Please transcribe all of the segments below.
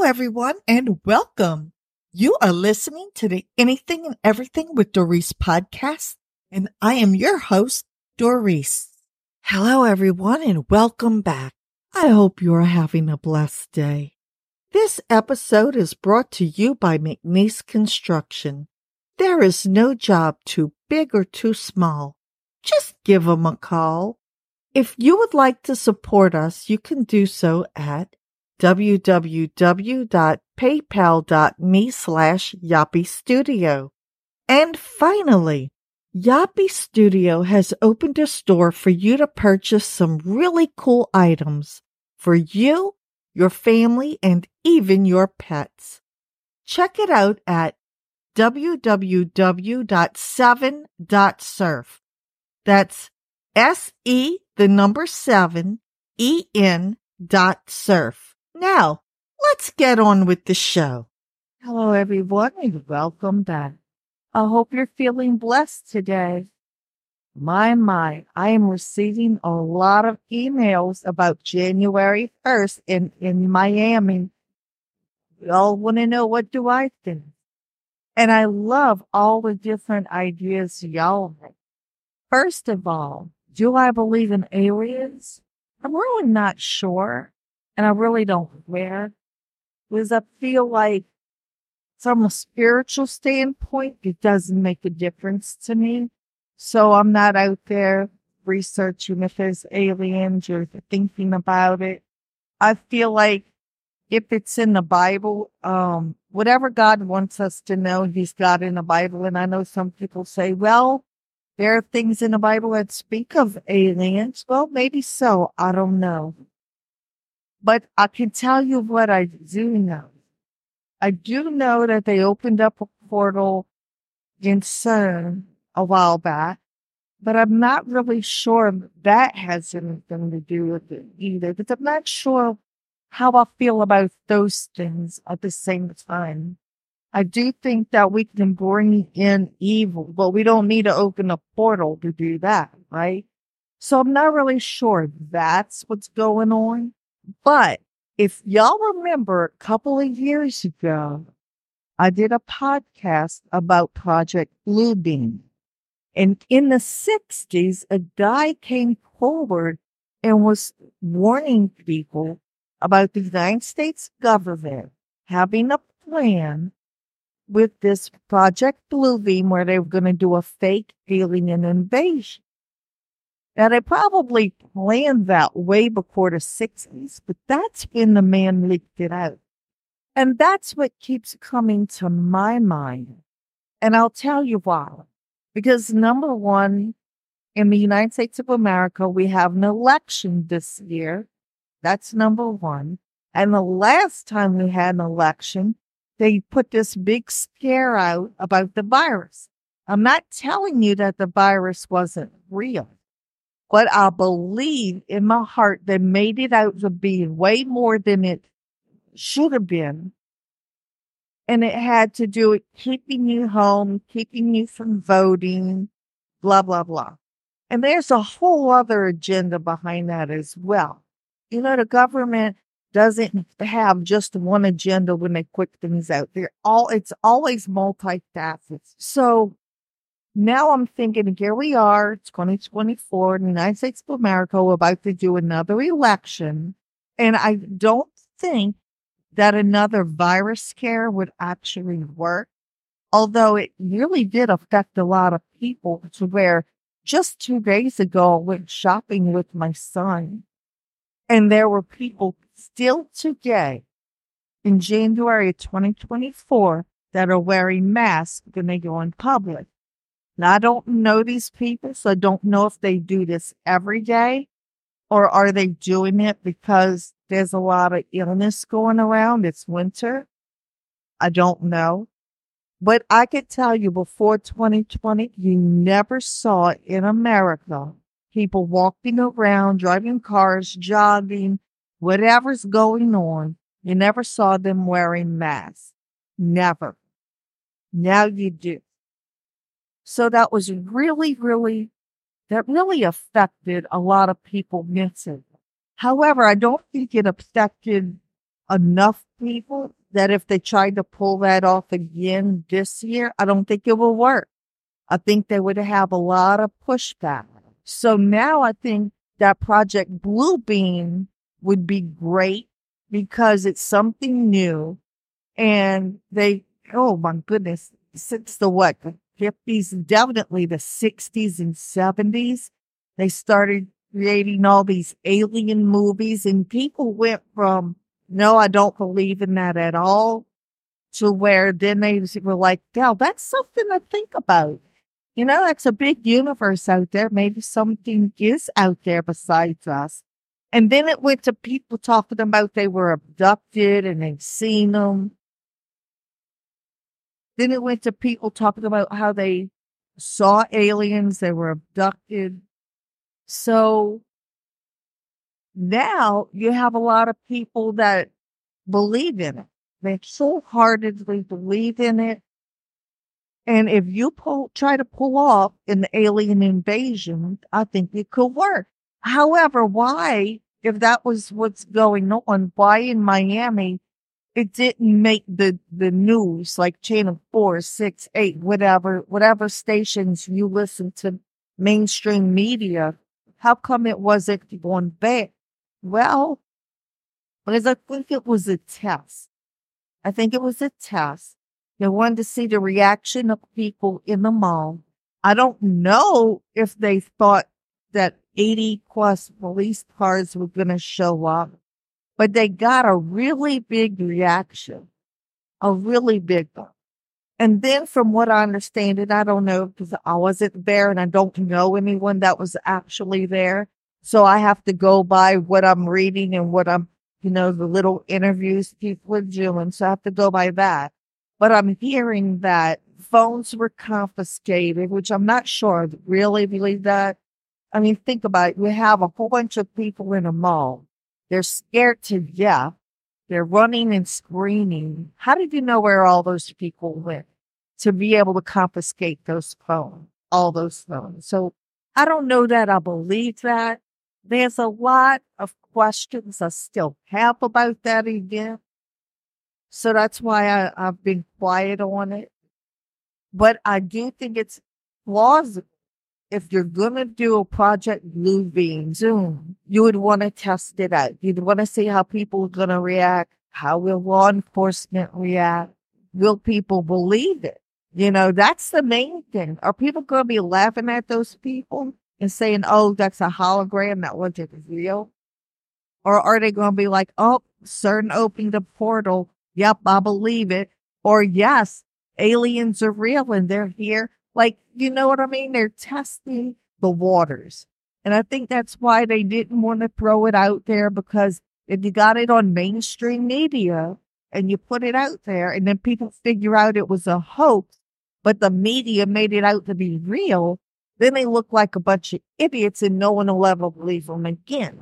Hello, everyone, and welcome. You are listening to the Anything and Everything with Daurice podcast, and I am your host, Daurice. Hello, everyone, and welcome back. I hope you are having a blessed day. This episode is brought to you by McNeese Construction. There is no job too big or too small. Just give them a call. If you would like to support us, you can do so at www.paypal.me slash Yopi Studio. And finally, Yopi Studio has opened a store for you to purchase some really cool items for you, your family, and even your pets. Check it out at www.seven.surf. That's S E, the number seven, E N dot surf. Now, let's get on with the show. Hello, everyone, and welcome back. I hope you're feeling blessed today. My, my, I am receiving a lot of emails about January 1st in, in Miami. Y'all want to know what do I think? And I love all the different ideas y'all have. First of all, do I believe in aliens? I'm really not sure and I really don't care because I feel like from a spiritual standpoint, it doesn't make a difference to me. So I'm not out there researching if there's aliens or thinking about it. I feel like if it's in the Bible, um, whatever God wants us to know, He's got in the Bible. And I know some people say, well, there are things in the Bible that speak of aliens. Well, maybe so. I don't know. But I can tell you what I do know. I do know that they opened up a portal in CERN a while back, but I'm not really sure that has anything to do with it either, because I'm not sure how I feel about those things at the same time. I do think that we can bring in evil, but we don't need to open a portal to do that, right? So I'm not really sure that's what's going on. But if y'all remember a couple of years ago, I did a podcast about Project Bluebeam. And in the 60s, a guy came forward and was warning people about the United States government having a plan with this Project Bluebeam where they were going to do a fake alien invasion. Now, they probably planned that way before the 60s, but that's when the man leaked it out. And that's what keeps coming to my mind. And I'll tell you why. Because number one, in the United States of America, we have an election this year. That's number one. And the last time we had an election, they put this big scare out about the virus. I'm not telling you that the virus wasn't real. But I believe in my heart they made it out to be way more than it should have been. And it had to do with keeping you home, keeping you from voting, blah, blah, blah. And there's a whole other agenda behind that as well. You know, the government doesn't have just one agenda when they put things out. They're all it's always multifaceted. So now I'm thinking, here we are, 2024, in the United States of America, we're about to do another election. And I don't think that another virus scare would actually work. Although it really did affect a lot of people to where just two days ago, I went shopping with my son and there were people still today in January 2024 that are wearing masks when they go in public. Now, I don't know these people, so I don't know if they do this every day or are they doing it because there's a lot of illness going around. It's winter. I don't know. But I could tell you before 2020, you never saw in America people walking around, driving cars, jogging, whatever's going on. You never saw them wearing masks. Never. Now you do. So that was really, really, that really affected a lot of people missing. However, I don't think it affected enough people that if they tried to pull that off again this year, I don't think it will work. I think they would have a lot of pushback. So now I think that Project Blue Bluebeam would be great because it's something new and they, oh my goodness, since the what, 50s, definitely the 60s and 70s, they started creating all these alien movies and people went from, no, I don't believe in that at all to where then they were like, "Dell, that's something to think about. You know, that's a big universe out there. Maybe something is out there besides us. And then it went to people talking about they were abducted and they've seen them. Then it went to people talking about how they saw aliens, they were abducted. So now you have a lot of people that believe in it. They so heartedly believe in it. And if you pull, try to pull off an alien invasion, I think it could work. However, why, if that was what's going on, why in Miami it didn't make the, the news like channel four, six, eight, whatever, whatever stations you listen to mainstream media. How come it wasn't on back? Well, because I think it was a test. I think it was a test. They wanted to see the reaction of people in the mall. I don't know if they thought that 80 plus police cars were going to show up but they got a really big reaction, a really big one. And then, from what I understand, and I don't know because I wasn't there and I don't know anyone that was actually there. So I have to go by what I'm reading and what I'm, you know, the little interviews people are doing. So I have to go by that. But I'm hearing that phones were confiscated, which I'm not sure I really believe that. I mean, think about it. You have a whole bunch of people in a mall they're scared to death. They're running and screaming. How did you know where all those people went to be able to confiscate those phones, all those phones? So I don't know that I believe that. There's a lot of questions I still have about that event. So that's why I, I've been quiet on it. But I do think it's plausible if you're going to do a project Bluebeam Zoom, you would want to test it out. You'd want to see how people are going to react. How will law enforcement react? Will people believe it? You know, that's the main thing. Are people going to be laughing at those people and saying, oh, that's a hologram that wasn't real? Or are they going to be like, oh, CERN opened the portal. Yep, I believe it. Or yes, aliens are real and they're here like, you know what I mean? They're testing the waters. And I think that's why they didn't want to throw it out there because if you got it on mainstream media and you put it out there and then people figure out it was a hoax, but the media made it out to be real, then they look like a bunch of idiots and no one will ever believe them again.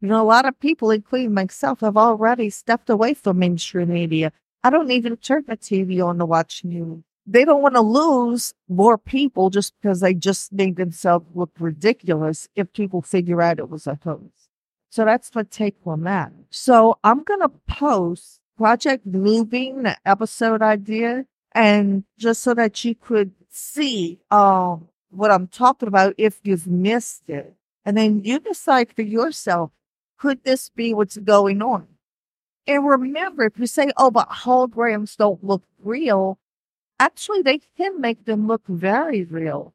You know, a lot of people, including myself, have already stepped away from mainstream media. I don't even turn the TV on to watch news they don't want to lose more people just because they just made themselves look ridiculous if people figure out it was a hoax. So that's my take on that. So I'm going to post Project Bluebeam, the episode idea, and just so that you could see um, what I'm talking about if you've missed it. And then you decide for yourself, could this be what's going on? And remember, if you say, oh, but holograms don't look real, actually they can make them look very real.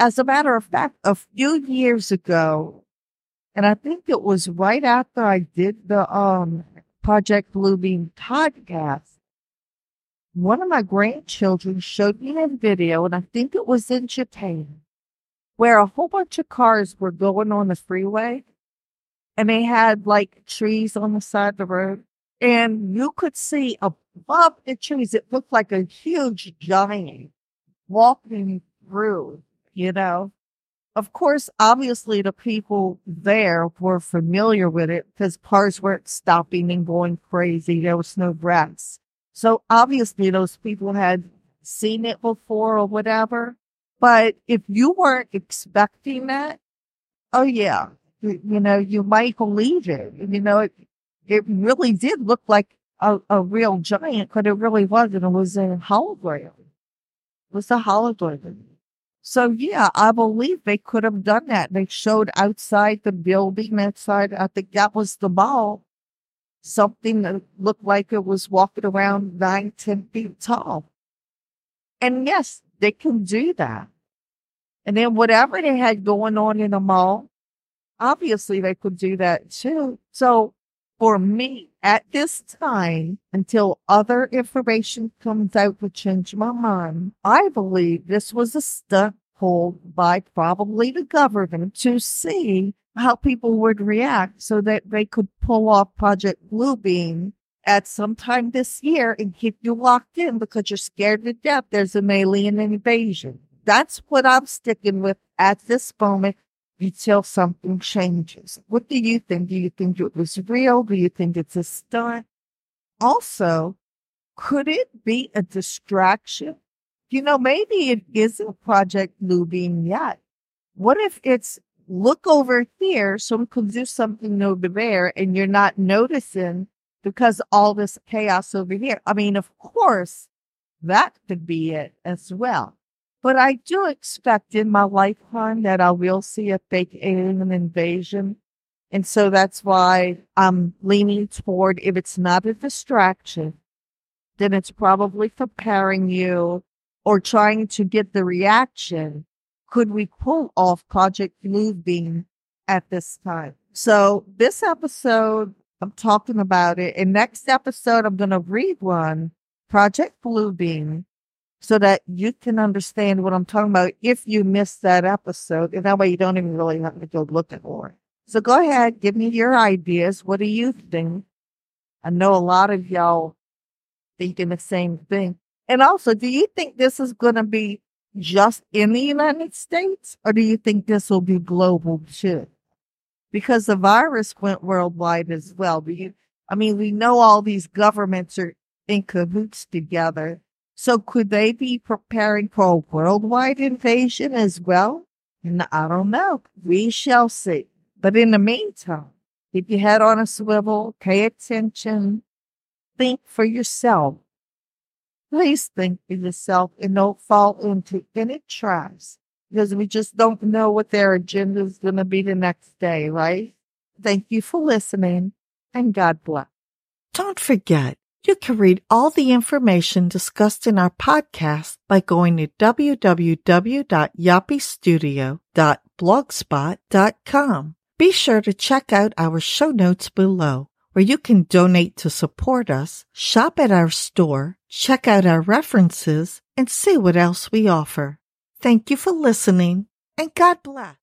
As a matter of fact, a few years ago, and I think it was right after I did the um, Project Bluebeam podcast, one of my grandchildren showed me a video, and I think it was in Japan, where a whole bunch of cars were going on the freeway. and they had like trees on the side of the road. And you could see above the trees, it looked like a huge giant walking through, you know. Of course, obviously the people there were familiar with it because cars weren't stopping and going crazy. There was no wrecks. So obviously those people had seen it before or whatever. But if you weren't expecting that, oh yeah, you, you know, you might believe it. You know, it, it really did look like a, a real giant, but it really wasn't. It was a hologram. It was a hologram. So yeah, I believe they could have done that. They showed outside the building, outside, I think that was the mall, something that looked like it was walking around nine, ten feet tall. And yes, they can do that. And then whatever they had going on in the mall, obviously they could do that too. So for me at this time, until other information comes out to change my mind, I believe this was a stunt pulled by probably the government to see how people would react so that they could pull off Project Bluebeam at some time this year and keep you locked in because you're scared to death there's an alien invasion. That's what I'm sticking with at this moment until something changes. What do you think? Do you think it was real? Do you think it's a stunt? Also, could it be a distraction? You know, maybe it isn't Project Bluebeam yet. What if it's look over here so we could do something over there and you're not noticing because all this chaos over here? I mean, of course, that could be it as well. But I do expect in my lifetime that I will see a fake alien invasion. And so that's why I'm leaning toward if it's not a distraction, then it's probably preparing you or trying to get the reaction. Could we pull off Project Bluebeam at this time? So this episode, I'm talking about it. And next episode, I'm going to read one, Project Bluebeam so that you can understand what I'm talking about if you missed that episode. And that way you don't even really have to go looking for it. So go ahead, give me your ideas. What do you think? I know a lot of y'all thinking the same thing. And also, do you think this is going to be just in the United States or do you think this will be global too? Because the virus went worldwide as well. I mean, we know all these governments are in cahoots together so could they be preparing for a worldwide invasion as well? And I don't know. We shall see. But in the meantime, keep your head on a swivel, pay attention, think for yourself. Please think for yourself and don't fall into any traps because we just don't know what their agenda is going to be the next day, right? Thank you for listening and God bless. Don't forget, you can read all the information discussed in our podcast by going to www.yopistudio.blogspot.com. Be sure to check out our show notes below where you can donate to support us, shop at our store, check out our references, and see what else we offer. Thank you for listening and God bless.